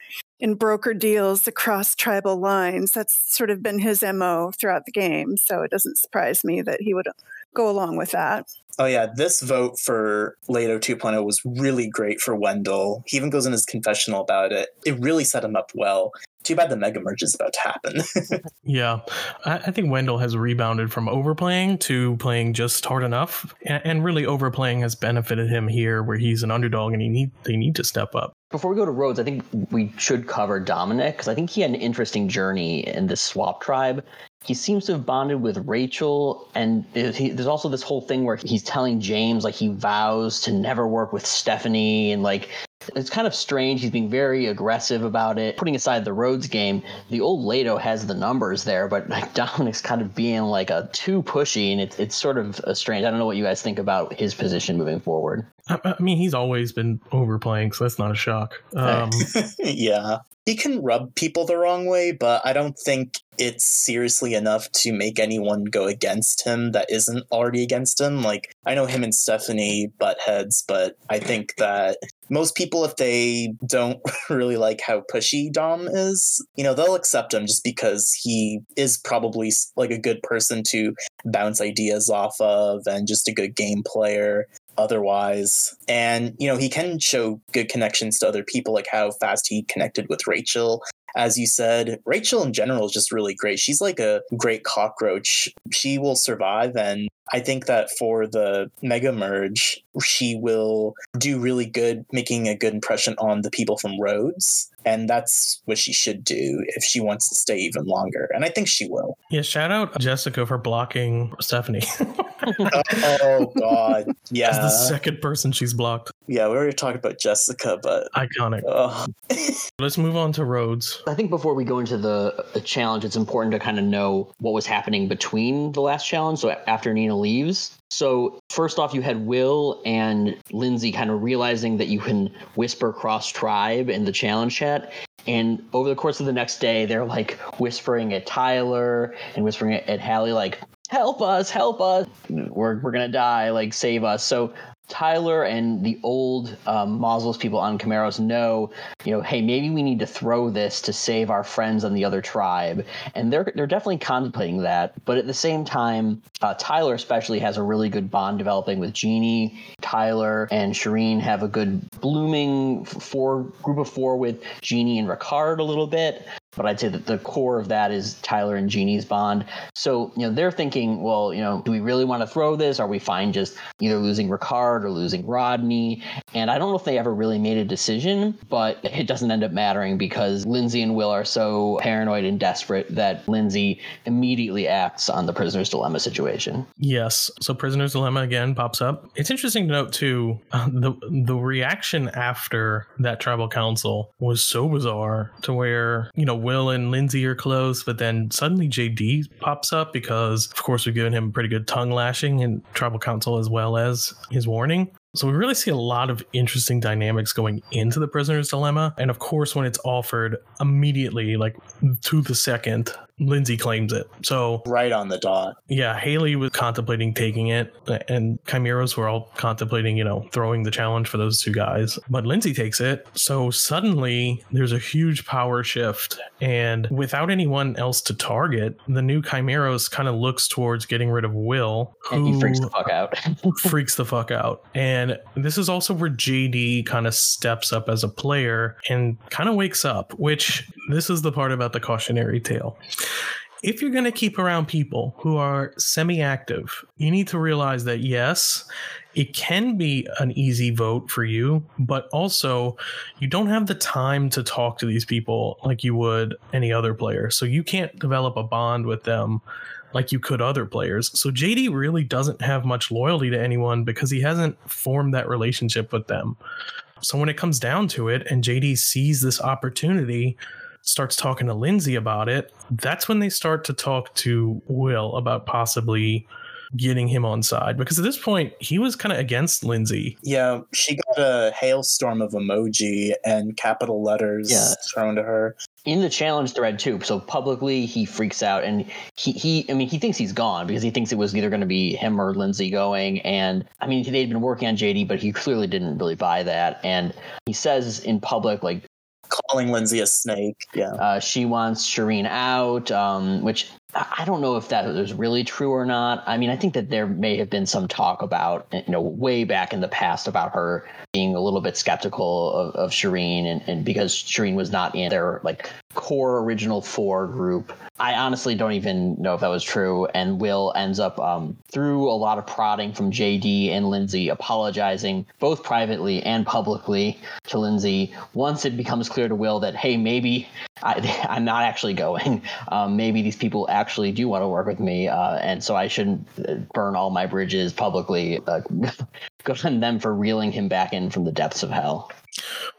broker deals across tribal lines. That's sort of been his MO throughout the game. So it doesn't surprise me that he would go along with that. Oh yeah, this vote for Leto 2.0 was really great for Wendell. He even goes in his confessional about it. It really set him up well. Too bad the mega merge is about to happen. Yeah, I, I think Wendell has rebounded from overplaying to playing just hard enough, and, and really overplaying has benefited him here, where he's an underdog and he need they need to step up. Before we go to Rhodes, I think we should cover Dominic because I think he had an interesting journey in this swap tribe. He seems to have bonded with Rachel, and he, there's also this whole thing where he's telling James like he vows to never work with Stephanie, and like it's kind of strange. He's being very aggressive about it. Putting aside the Rhodes game, the old Leto has the numbers there, but like Dominic's kind of being like a too pushy, and it's it's sort of a strange. I don't know what you guys think about his position moving forward. I, I mean, he's always been overplaying, so that's not a shock. Um, yeah. He can rub people the wrong way, but I don't think it's seriously enough to make anyone go against him that isn't already against him. Like, I know him and Stephanie butt heads, but I think that most people, if they don't really like how pushy Dom is, you know, they'll accept him just because he is probably like a good person to bounce ideas off of and just a good game player otherwise. And, you know, he can show good connections to other people, like how fast he connected with Rachel. As you said, Rachel in general is just really great. She's like a great cockroach. She will survive. And I think that for the mega merge, she will do really good, making a good impression on the people from Rhodes. And that's what she should do if she wants to stay even longer. And I think she will. Yeah, shout out Jessica for blocking Stephanie. oh, God. Yeah. As the second person she's blocked. Yeah, we already talked about Jessica, but. Iconic. Oh. Let's move on to Rhodes. I think before we go into the, the challenge, it's important to kind of know what was happening between the last challenge. So after Nina leaves, so, first off, you had Will and Lindsay kind of realizing that you can whisper cross tribe in the challenge chat. And over the course of the next day, they're like whispering at Tyler and whispering at, Hallie, like, help us, help us. We're, we're going to die, like, save us. So, Tyler and the old um, people on Chimeros know, you know, hey, maybe we need to throw this to save our friends on the other tribe, and they're they're definitely contemplating that. But at the same time, uh, Tyler especially has a really good bond developing with Jeannie. Tyler and Shireen have a good blooming four group of four with Jeannie and Ricard a little bit but I'd say that the core of that is Tyler and Jeannie's bond. So, you know, they're thinking, well, you know, do we really want to throw this? Are we fine just either losing Ricard or losing Rodney? And I don't know if they ever really made a decision, but it doesn't end up mattering because Lindsay and Will are so paranoid and desperate that Lindsay immediately acts on the prisoner's dilemma situation. Yes. So prisoner's dilemma again pops up. It's interesting to note too uh, the the reaction after that tribal council was so bizarre to where, you know, Will and Lindsay are close, but then suddenly JD pops up because, of course, we've given him pretty good tongue lashing in Tribal Council as well as his warning. So we really see a lot of interesting dynamics going into the prisoner's dilemma. And of course, when it's offered immediately, like to the second, Lindsay claims it. So right on the dot. Yeah, Haley was contemplating taking it, and Chimeros were all contemplating, you know, throwing the challenge for those two guys. But Lindsay takes it. So suddenly there's a huge power shift. And without anyone else to target, the new Chimeros kind of looks towards getting rid of Will. and he freaks the fuck out. freaks the fuck out. And this is also where JD kind of steps up as a player and kind of wakes up, which this is the part about the cautionary tale. If you're going to keep around people who are semi active, you need to realize that yes, it can be an easy vote for you, but also you don't have the time to talk to these people like you would any other player. So you can't develop a bond with them like you could other players. So JD really doesn't have much loyalty to anyone because he hasn't formed that relationship with them. So when it comes down to it and JD sees this opportunity, starts talking to Lindsay about it, that's when they start to talk to Will about possibly getting him on side because at this point he was kind of against Lindsay. Yeah, she got a hailstorm of emoji and capital letters Yeah. thrown to her. in the challenge thread too. So publicly he freaks out and he, he I mean he thinks he's gone because he thinks it was either going to be him or Lindsay going. And I mean they'd been working on JD, but he clearly didn't really buy that. And he says in public like Calling Lindsay a snake. Yeah. uh, she wants Shireen out, um, which I don't know if that is really true or not. I mean, I think that there may have been some talk about, you know, way back in the past about her being a little bit skeptical of, of Shireen, and, and because Shireen was not in their like core original four group. I honestly don't even know if that was true. And Will ends up um, through a lot of prodding from JD and Lindsay, apologizing both privately and publicly to Lindsay. Once it becomes clear to Will that hey, maybe I, I'm not actually going. Um, maybe these people actually do want to work with me, uh, and so I shouldn't uh, burn all my bridges publicly. Uh, good on them for reeling him back in from the depths of hell.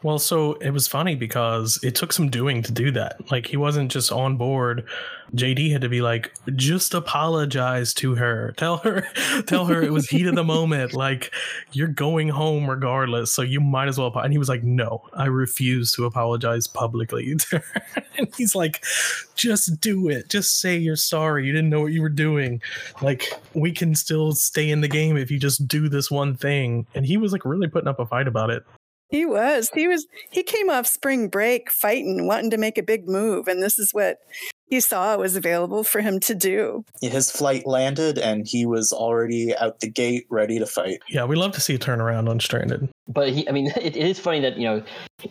Well, so it was funny because it took some doing to do that. Like he wasn't just on board. JD had to be like, just apologize to her. Tell her, tell her it was heat of the moment. Like you're going home regardless, so you might as well. And he was like, no, I refuse to apologize publicly. and he's like, just do it. Just say you're sorry. You didn't know what you were doing. Like we can still stay in the game if you just do this one thing. And he was like really putting up a fight about it. He was. He was. He came off spring break fighting, wanting to make a big move, and this is what he saw was available for him to do. His flight landed, and he was already out the gate, ready to fight. Yeah, we love to see a turnaround on Stranded. But he, I mean, it, it is funny that you know,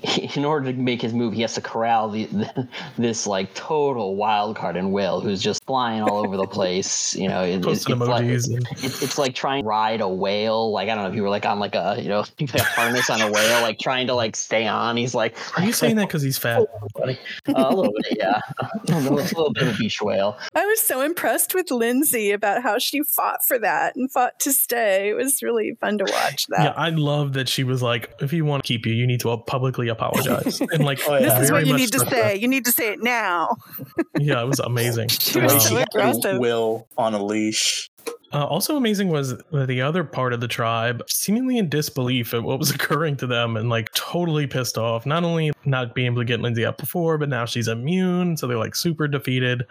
in order to make his move, he has to corral the, the, this like total wild card in Will, who's just flying all over the place. You know, it, Posting it's, like, and- it's, it's like trying to ride a whale. Like I don't know if you were like on like a you know like a harness on a whale, like trying to like stay on. He's like, Are you saying that because he's fat? uh, a little bit, yeah, a little, a little bit of a beach whale. I was so impressed with Lindsay about how she fought for that and fought to stay. It was really fun to watch that. Yeah, I love that she was like, if you want to keep you, you need to uh, publicly apologize. And like, Oh, yeah. This is what you need to struck say. You need to say it now. Yeah, it was amazing. She was so she aggressive. Will on a leash. Uh, also amazing was the other part of the tribe seemingly in disbelief at what was occurring to them and like totally pissed off. Not only not being able to get Lindsay up before, but now she's immune, so they're like super defeated.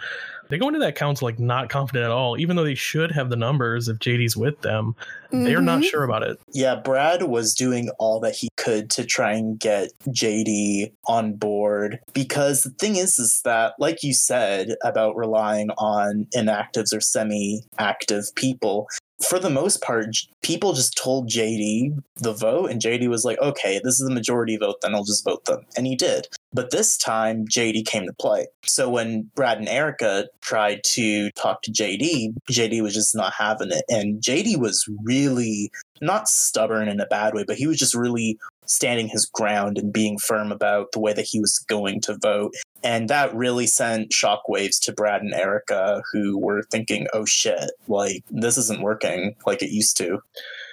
They go into that council like not confident at all, even though they should have the numbers if JD's with them. They're not mm-hmm. sure about it. Yeah, Brad was doing all that he could to try and get JD on board because the thing is is that like you said about relying on inactives or semi-active people for the most part people just told JD the vote and JD was like okay this is the majority vote then I'll just vote them and he did but this time JD came to play so when Brad and Erica tried to talk to JD JD was just not having it and JD was really not stubborn in a bad way, but he was just really standing his ground and being firm about the way that he was going to vote. And that really sent shockwaves to Brad and Erica, who were thinking, oh shit, like this isn't working like it used to.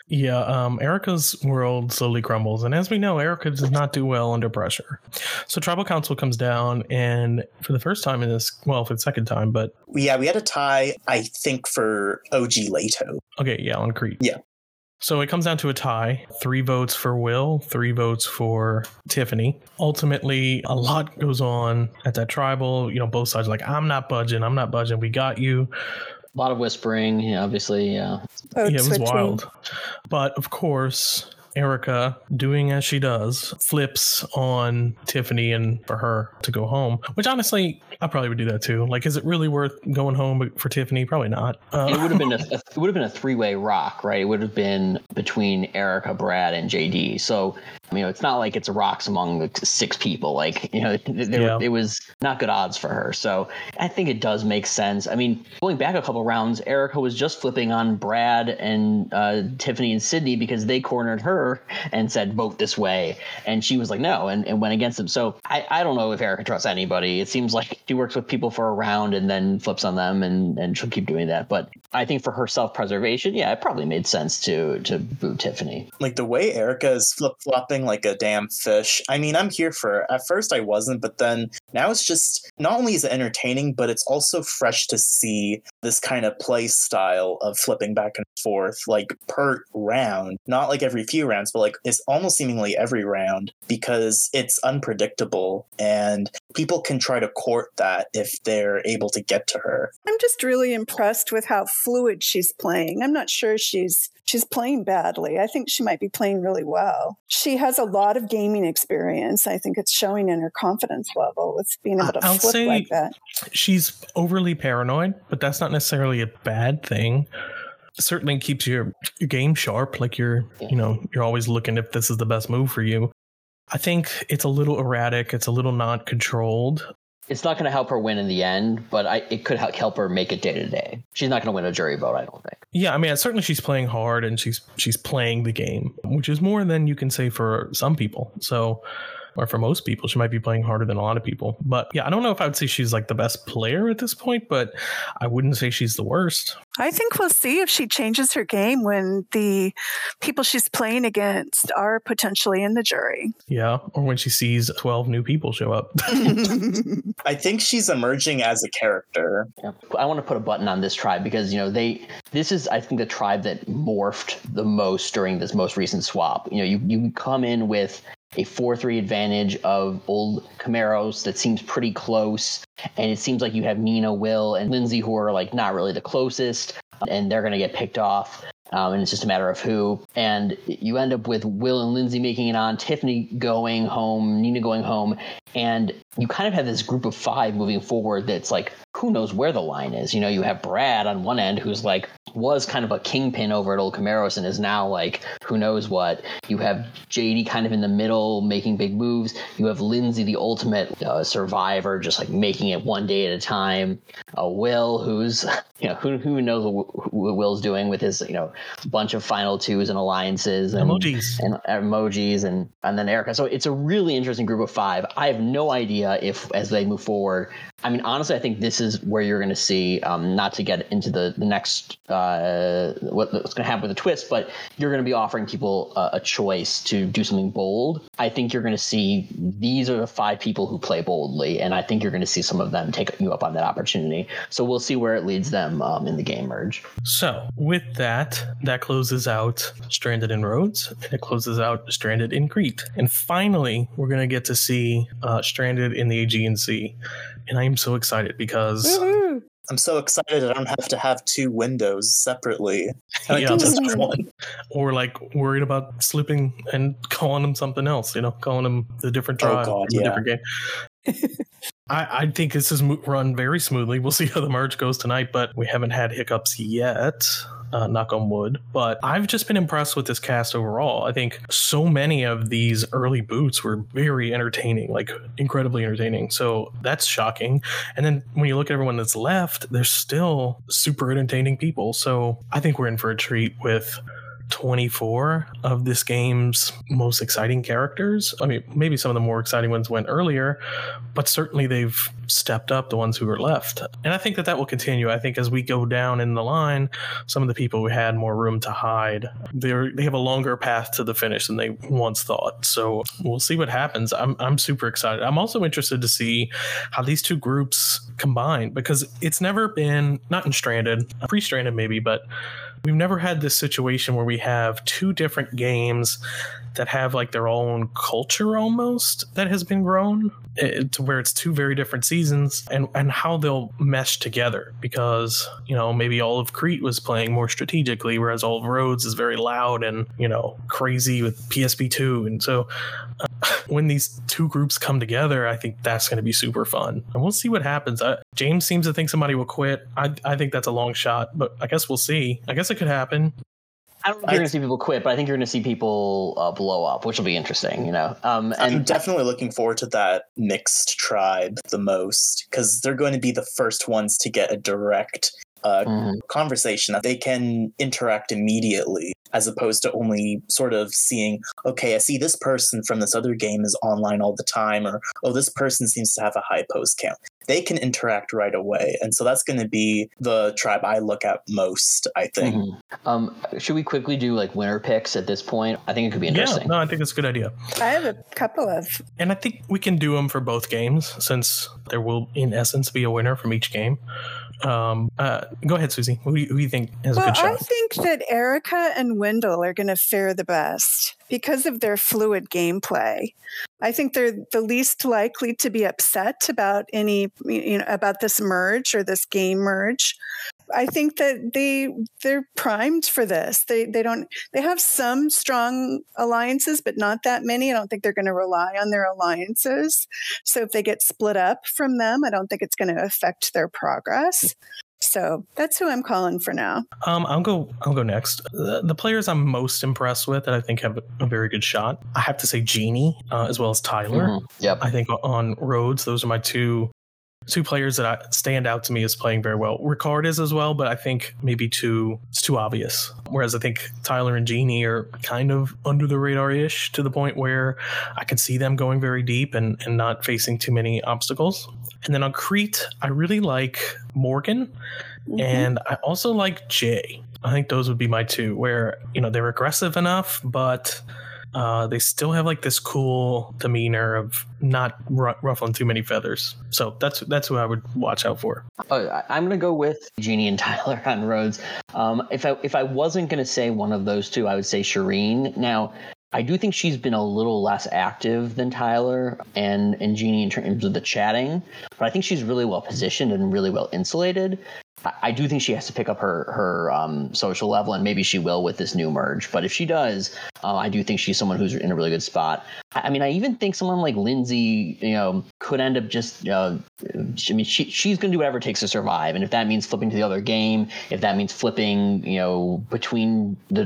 Yeah, um, Erica's world slowly crumbles, and as we know, Erica does not do well under pressure. So Tribal Council comes down, and for the first time in this, well, for the second time, but Yeah, we had a tie, I think, for OG Leto. okay, yeah, on Crete. Yeah. So it comes down to a tie. Three votes for Will, three votes for Tiffany. Ultimately, a lot goes on at that tribal. You know, both sides are like, I'm not budging, I'm not budging, we got you. A lot of whispering, obviously, yeah. Vote yeah, it was switching. wild. But of course, Erica, doing as she does, flips on Tiffany and for her to go home. Which honestly, I probably would do that too. Like, is it really worth going home for Tiffany? Probably not. And it Uh, would have been a, a it would have been a three way rock, right? It would have been between Erica, Brad, and JD. So you know, it's not like it's rocks among the six people. Like you know, there, Yeah. it was not good odds for her. So I think it does make sense. I mean, going back a couple rounds, Erica was just flipping on Brad and uh, Tiffany and Sydney because they cornered her and said vote this way, and she was like no, and, and went against them. So I, I don't know if Erica trusts anybody. It seems like she works with people for a round and then flips on them, and and she'll keep doing that. But I think for her self preservation, yeah, it probably made sense to to boot Tiffany. Like the way Erica is flip flopping like a damn fish. I mean, I'm here for it. At first, I wasn't, but then now it's just not only is it entertaining, but it's also fresh to see this kind of play style of flipping back and forth, like per round. Not like every few rounds, but like it's almost seemingly every round because it's unpredictable and people can try to court that if they're able to get to her. I'm just really impressed with how fluid she's playing. I'm not sure she's she's playing badly. I think she might be playing really well. She has a lot of gaming experience. I think it's showing in her confidence level with being able to I'll flip say- like that. she's overly paranoid, but that's not necessarily a bad thing. Certainly keeps your, your game sharp. Like you're, you know, you're always looking if this is the best move for you. I think it's a little erratic. It's a little not controlled. It's not going to help her win in the end, but I, it could help help her make it day to day. She's not going to win a jury vote, I don't think. Yeah, I mean, certainly she's playing hard and she's she's playing the game, which is more than you can say for some people. So or for most people, she might be playing harder than a lot of people. But yeah, I don't know if I would say she's like the best player at this point, but I wouldn't say she's the worst. I think we'll see if she changes her game when the people she's playing against are potentially in the jury. Yeah, or when she sees 12 new people show up. I think she's emerging as a character. Yeah. I want to put a button on this tribe because you know they this is I think the tribe that morphed the most during this most recent swap. You know, you you come in with a 4-3 advantage of old Chimeros that seems pretty close and it seems like you have Nina, Will, and Lindsay who are like not really the closest and they're going to get picked off. Um, and it's just a matter of who. And you end up with Will and Lindsay making it on, Tiffany going home, Nina going home, and you kind of have this group of five moving forward that's like who knows where the line is. You know, you have Brad on one end who's like was kind of a kingpin over at Old Chimeros and is now like who knows what. You have JD kind of in the middle making big moves. You have Lindsay, the ultimate uh, survivor, just like making it one day at a time. Uh, Will, who's you know who who knows what, what Will's doing with his you know bunch of final twos and alliances and emojis and emojis and and then Erica. So it's a really interesting group of five. I have no idea if as they move forward. I mean, honestly, I think this is where you're going to see, um, not to get into the, the next, uh, what, what's going to happen with the twist, but you're going to be offering people uh, a choice to do something bold. I think you're going to see these are the five people who play boldly, and I think you're going to see some of them take you up on that opportunity. So we'll see where it leads them um, in the game merge. So with that, that closes out Stranded in Rhodes, and it closes out Stranded in Crete. And finally, we're going to get to see uh, Stranded in the Aegean Sea and I am so excited because Woo-hoo. I'm so excited I don't have to have two windows separately. I Yeah, just that's true. one. we're like worried about slipping and calling them something else, you know, calling them the different Oh, tribe, God, the yeah. different game. I, I think this is run very smoothly. We'll see how the merge goes tonight, but we haven't had hiccups yet. Uh, knock on wood. But I've just been impressed with this cast overall. I think so many of these early boots were very entertaining, like incredibly entertaining. So that's shocking. And then when you look at everyone that's left, they're still super entertaining people. So I think we're in for a treat with 24 of this game's most exciting characters. I mean, maybe some of the more exciting ones went earlier, but certainly they've stepped up the ones who are left. And I think that that will continue. I think as we go down in the line, some of the people who had more room to hide, they they have a longer path to the finish than they once thought. So we'll see what happens. I'm I'm super excited. I'm also interested to see how these two groups combine because it's never been not in stranded, uh, pre-stranded maybe, but we've never had this situation where we have two different games that have like their own culture almost that has been grown eh, to where it's two very different seasons and and how they'll mesh together. Because you know maybe all of Crete was playing more strategically whereas all of Rhodes is very loud and you know crazy with PSP2 and so uh, when these two groups come together I think that's going to be super fun. And we'll see what happens. Uh, James seems to think somebody will quit. I I think that's a long shot but I guess we'll see. I guess it could happen I don't know you're going to see people quit, but I think you're going to see people uh, blow up, which will be interesting. You know, um, I'm definitely looking forward to that mixed tribe the most because they're going to be the first ones to get a direct uh, Mhm. conversation that they can interact immediately as opposed to only sort of seeing okay i see this person from this other game is online all the time or oh this person seems to have a high post count they can interact right away and so that's going to be the tribe i look at most i think Mhm. um, should we quickly do like winner picks at this point? I think it could be interesting. yeah interesting. no I think that's a good idea I have a couple of. And I think we can do them for both games since there will, in essence, be a winner from each game. Um, uh, go ahead, Susie. Who do you, who do you think has a Well, good I think that Erica and Wendell are going to fare the best because of their fluid gameplay. I think they're the least likely to be upset about any, you know, about this merge or this game merge. I think that they they're primed for this. They they don't they have some strong alliances, but not that many. I don't think they're going to rely on their alliances. So if they get split up from them, I don't think it's going to affect their progress. So that's who I'm calling for now. Um, I'll go. I'll go next. The, the players I'm most impressed with that I think have a very good shot. I have to say Jeannie uh, as well as Tyler. Mhm. Yep. I think on Rhodes, those are my two two players that I, stand out to me as playing very well. Ricard is as well, but I think maybe too it's too obvious. Whereas I think Tyler and Jeannie are kind of under the radar ish to the point where I could see them going very deep and, and not facing too many obstacles. And then on Crete, I really like Morgan. Mm-hmm. And I also like Jay. I think those would be my two, where, you know, they're aggressive enough, but uh, they still have like this cool demeanor of not r- ruffling too many feathers. So that's that's who I would watch out for. Uh, I'm gonna go with Jeannie and Tyler on Rhodes. Um, if I if I wasn't gonna say one of those two, I would say Shireen. Now. I do think she's been a little less active than Tyler and, and Jeannie in terms of the chatting, but I think she's really well positioned and really well insulated. I do think she has to pick up her her um, social level, and maybe she will with this new merge. But if she does, uh, I do think she's someone who's in a really good spot. I mean, I even think someone like Lindsay, you know, could end up just. Uh, I mean, she she's going to do whatever it takes to survive, and if that means flipping to the other game, if that means flipping, you know, between the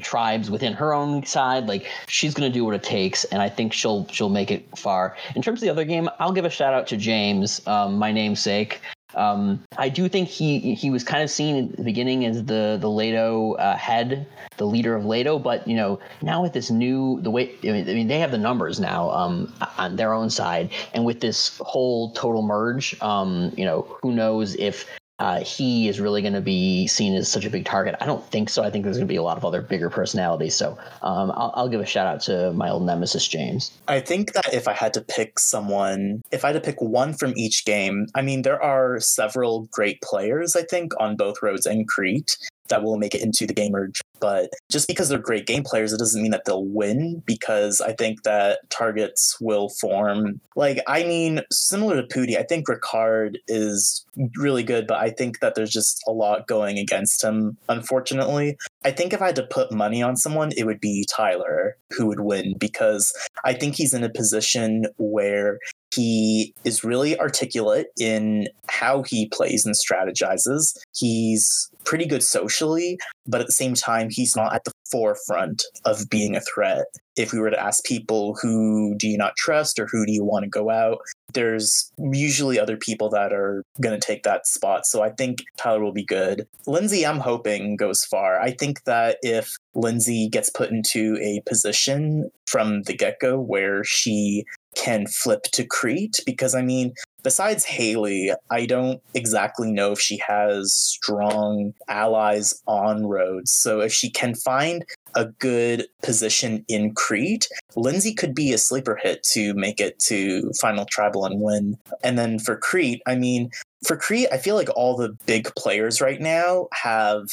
tribes within her own side, like she's going to do what it takes, and I think she'll she'll make it far. In terms of the other game, I'll give a shout out to James, um, my namesake. Um, I do think he he was kind of seen at the beginning as the the Leto uh, head, the leader of Leto, but you know now with this new the way I mean, I mean they have the numbers now um, on their own side, and with this whole total merge, um, you know who knows if uh, he is really going to be seen as such a big target. I don't think so. I think there's going to be a lot of other bigger personalities. So um, I'll, I'll, give a shout out to my old nemesis, James. I think that if I had to pick someone, if I had to pick one from each game, I mean, there are several great players, I think, on both Rhodes and Crete that will make it into the game merge. But just because they're great game players, it doesn't mean that they'll win because I think that targets will form. Like, I mean, similar to Pooty, I think Ricard is really good, but I think that there's just a lot going against him, unfortunately. I think if I had to put money on someone, it would be Tyler who would win because I think he's in a position where he is really articulate in how he plays and strategizes. He's pretty good socially, but at the same time, he's not at the forefront of being a threat. If we were to ask people who do you not trust or who do you want to go out, there's usually other people that are going to take that spot. So I think Tyler will be good. Lindsay, I'm hoping, goes far. I think that if Lindsay gets put into a position from the get go where she can flip to Crete because I mean, besides Haley, I don't exactly know if she has strong allies on Rhodes. So if she can find a good position in Crete, Lindsay could be a sleeper hit to make it to final tribal and win. And then for Crete, I mean, for Crete, I feel like all the big players right now have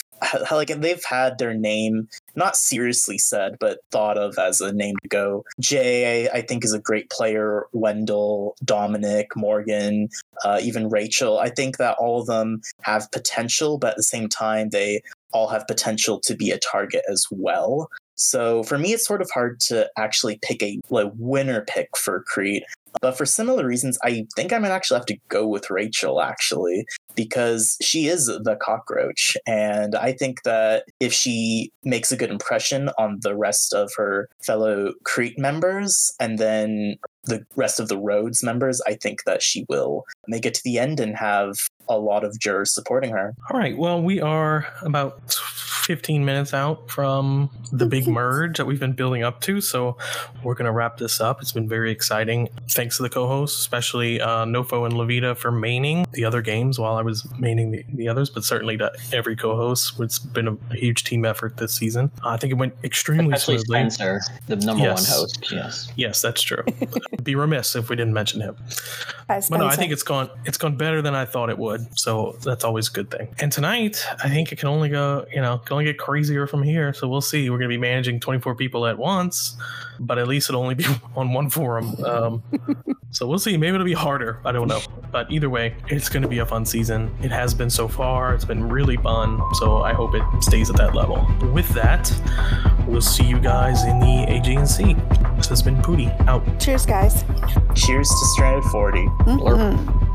like they've had their name not seriously said, but thought of as a name to go. Jay, I think, is a great player. Wendell, Dominic, Morgan, uh, even Rachel. I think that all of them have potential, but at the same time, they all have potential to be a target as well. So for me, it's sort of hard to actually pick a like winner pick for Crete. But for similar reasons, I think I might actually have to go with Rachel, actually, because she is the cockroach. And I think that if she makes a good impression on the rest of her fellow Crete members and then the rest of the Rhodes members, I think that she will make it to the end and have a lot of jurors supporting her. All right. Well, we are about 15 minutes out from the big merge that we've been building up to. So we're going to wrap this up. It's been very exciting. Thanks to the co hosts, especially uh, Nofo and Levita for maining the other games while I was maining the, the others, but certainly to every co host. It's been a, a, huge team effort this season. I think it went extremely especially smoothly. Spencer, the number yes. one host. Yes. Yes, that's true. Be remiss if we didn't mention him. Hi, but no, I think it's gone. It's gone better than I thought it would. So that's always a good thing. And tonight, I think it can only go. You know, can only get crazier from here. So we'll see. We're going to be managing 24 people at once, but at least it'll only be on one forum. Um, so we'll see. Maybe it'll be harder. I don't know. But either way, it's going to be a fun season. It has been so far. It's been really fun. So I hope it stays at that level. With that, we'll see you guys in the Aegean Sea. This has been Pooty out. Cheers, guys. Cheers to Stranded 40. Mm-hmm.